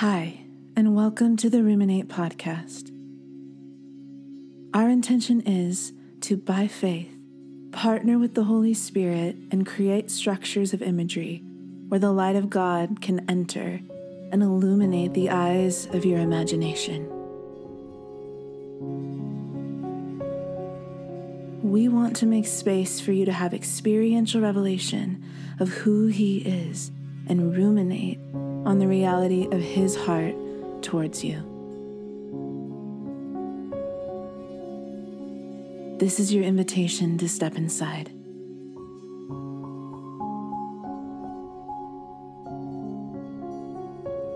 Hi, and welcome to the Ruminate Podcast. Our intention is to, by faith, partner with the Holy Spirit and create structures of imagery where the light of God can enter and illuminate the eyes of your imagination. We want to make space for you to have experiential revelation of who He is and ruminate on the reality of His heart towards you. This is your invitation to step inside.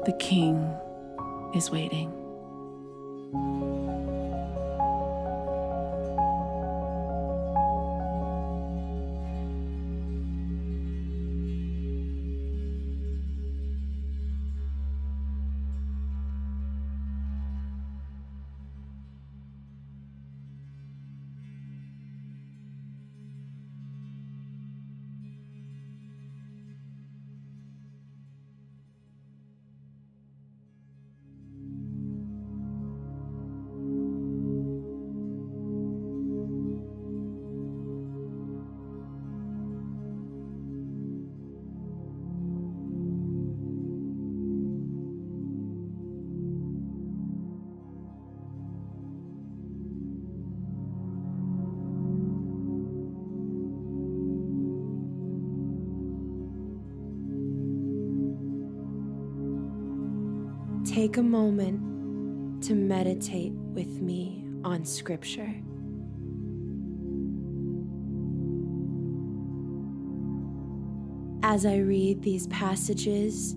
The King is waiting. Take a moment to meditate with me on Scripture. As I read these passages,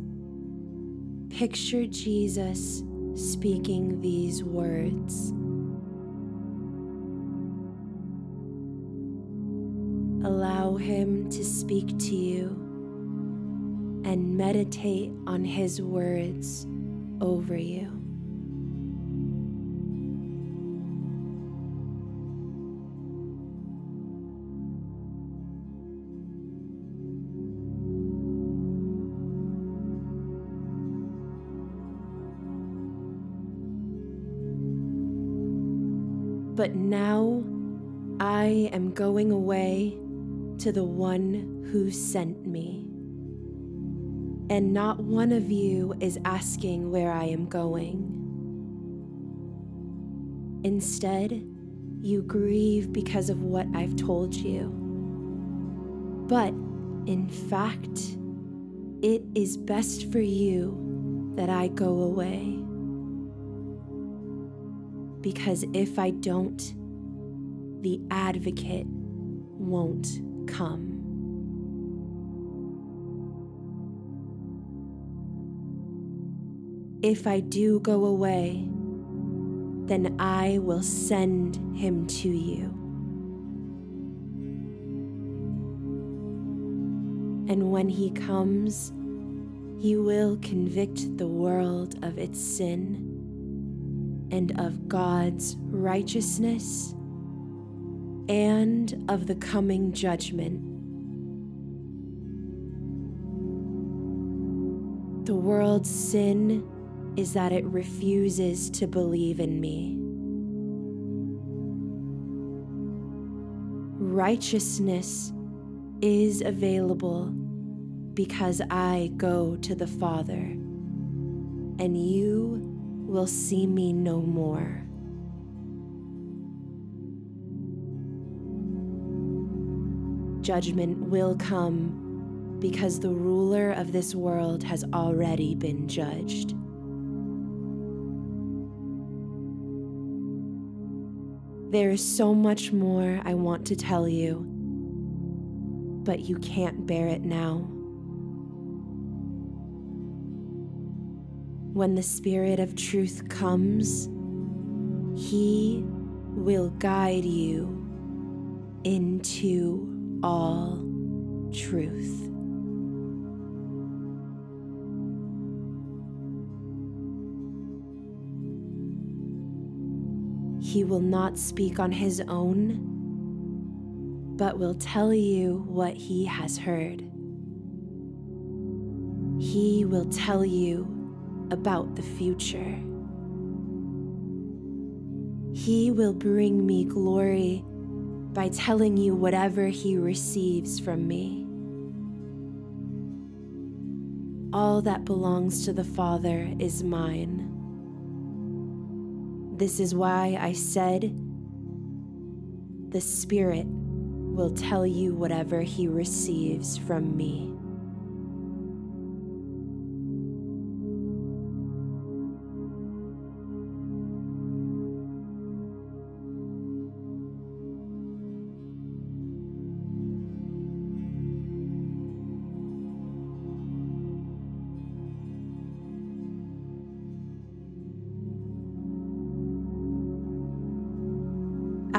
picture Jesus speaking these words. Allow Him to speak to you and meditate on His words over you. But now I am going away to the one who sent me and not one of you is asking where I am going. Instead, you grieve because of what I've told you. But in fact, it is best for you that I go away. Because if I don't, the advocate won't come. If I do go away, then I will send him to you. And when he comes, he will convict the world of its sin and of God's righteousness and of the coming judgment. The world's sin is that it refuses to believe in me. Righteousness is available because I go to the Father, and you will see me no more. Judgment will come because the ruler of this world has already been judged. There is so much more I want to tell you, but you can't bear it now. When the Spirit of truth comes, He will guide you into all truth. He will not speak on his own, but will tell you what he has heard. He will tell you about the future. He will bring me glory by telling you whatever he receives from me. All that belongs to the Father is mine. This is why I said, The Spirit will tell you whatever he receives from me.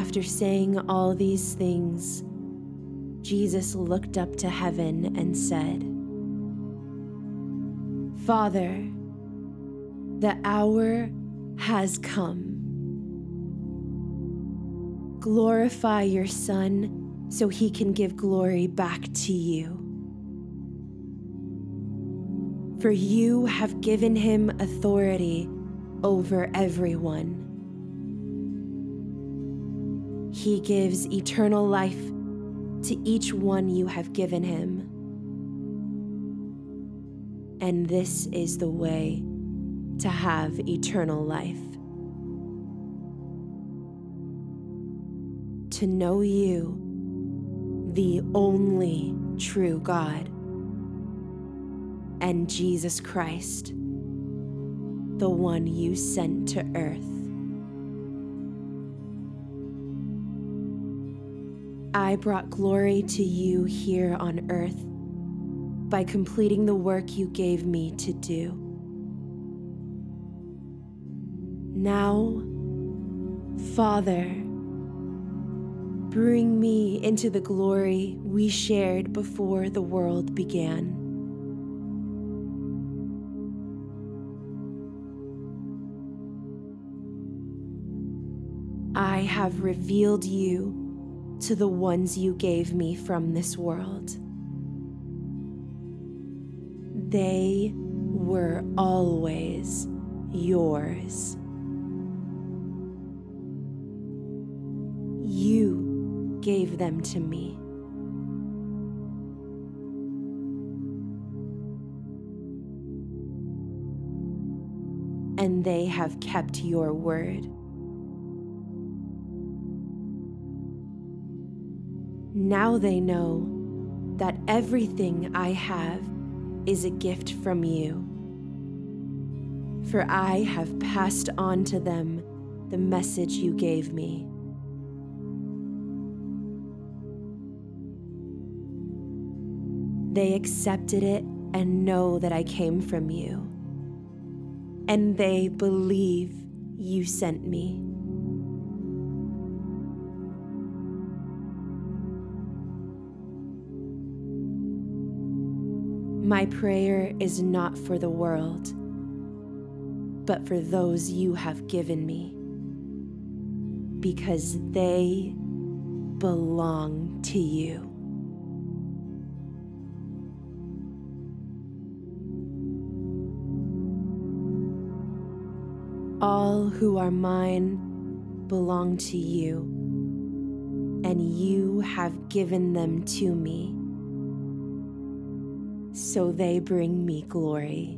After saying all these things, Jesus looked up to heaven and said, Father, the hour has come. Glorify your Son so he can give glory back to you. For you have given him authority over everyone he gives eternal life to each one you have given him. And this is the way to have eternal life. To know you, the only true God, and Jesus Christ, the one you sent to earth. I brought glory to you here on earth by completing the work you gave me to do. Now, Father, bring me into the glory we shared before the world began. I have revealed you to the ones you gave me from this world. They were always yours. You gave them to me. And they have kept your word. Now they know that everything I have is a gift from you. For I have passed on to them the message you gave me. They accepted it and know that I came from you. And they believe you sent me. My prayer is not for the world, but for those you have given me, because they belong to you. All who are mine belong to you, and you have given them to me so they bring me glory.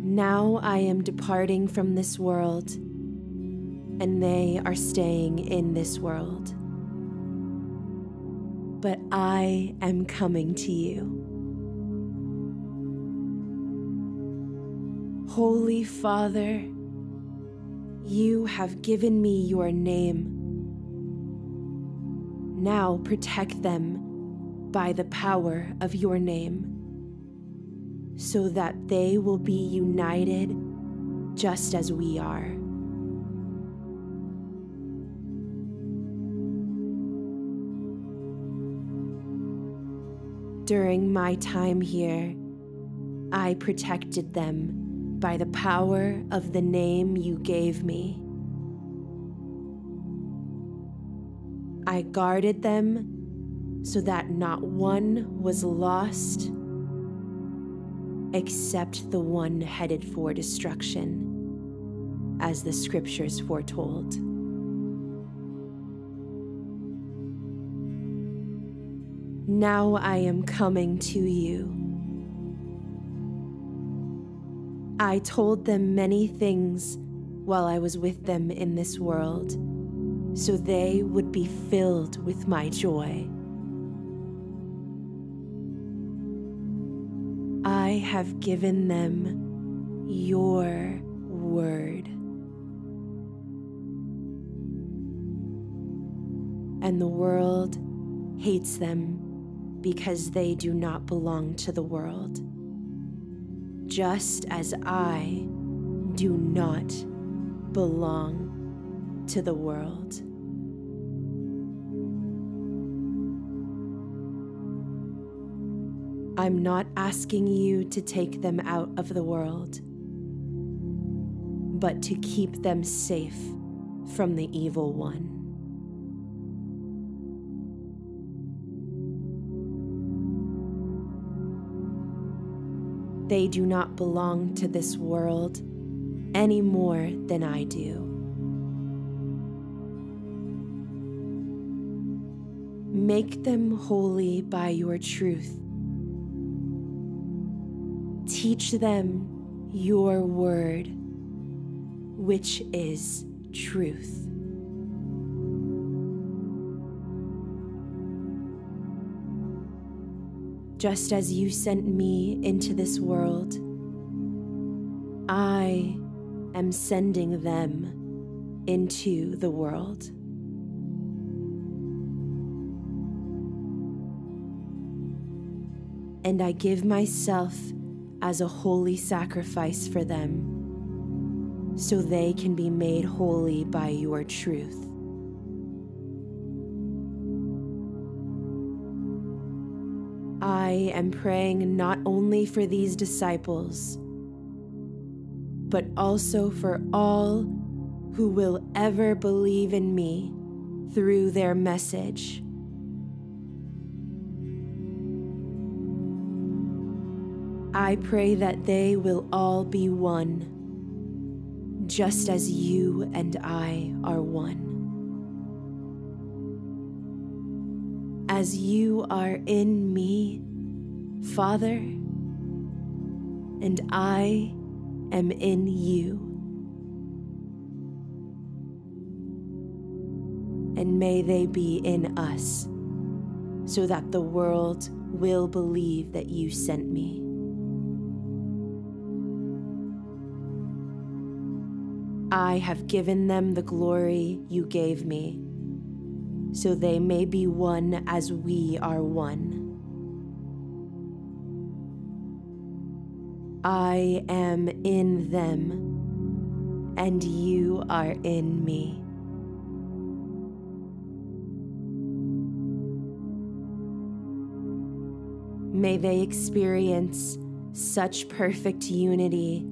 Now I am departing from this world, and they are staying in this world. But I am coming to you. Holy Father, you have given me your name now protect them by the power of your name, so that they will be united just as we are. During my time here, I protected them by the power of the name you gave me. I guarded them so that not one was lost except the one headed for destruction, as the scriptures foretold. Now I am coming to you. I told them many things while I was with them in this world, so they would be filled with my joy. I have given them your word. And the world hates them because they do not belong to the world, just as I do not belong to the world. I'm not asking you to take them out of the world, but to keep them safe from the evil one. They do not belong to this world any more than I do. Make them holy by your truth. Teach them your word, which is truth. just as you sent me into this world, I am sending them into the world. And I give myself as a holy sacrifice for them, so they can be made holy by your truth. I am praying not only for these disciples, but also for all who will ever believe in me through their message. I pray that they will all be one, just as you and I are one. As you are in me, Father, and I am in you. And may they be in us, so that the world will believe that you sent me. I have given them the glory you gave me, so they may be one as we are one. I am in them, and you are in me. May they experience such perfect unity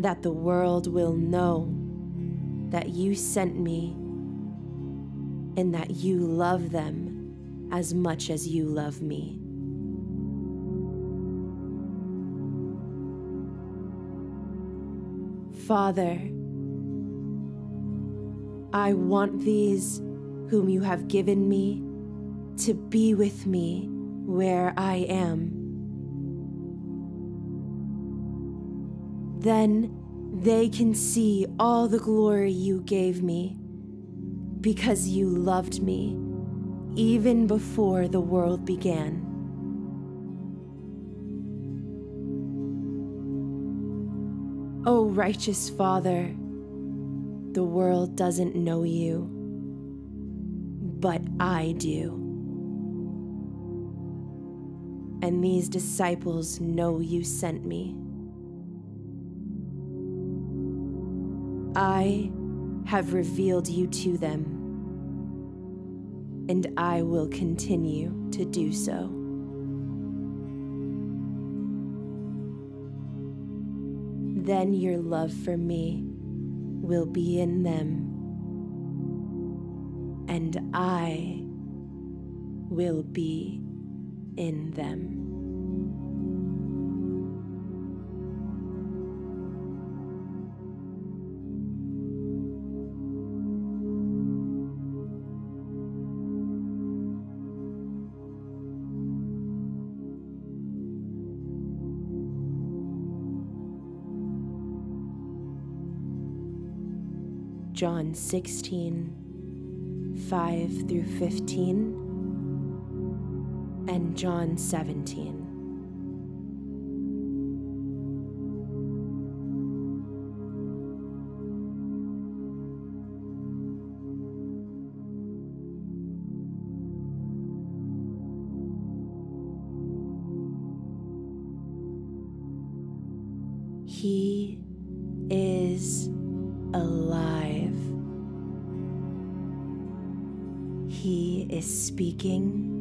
that the world will know that you sent me and that you love them as much as you love me. Father, I want these whom you have given me to be with me where I am. Then they can see all the glory you gave me because you loved me even before the world began. O oh, righteous Father, the world doesn't know you, but I do. And these disciples know you sent me. I have revealed you to them, and I will continue to do so. then your love for me will be in them, and I will be in them. John 16, 5 through 15, and John 17. He is alive. Is speaking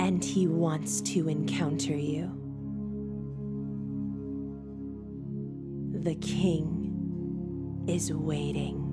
and he wants to encounter you. The king is waiting.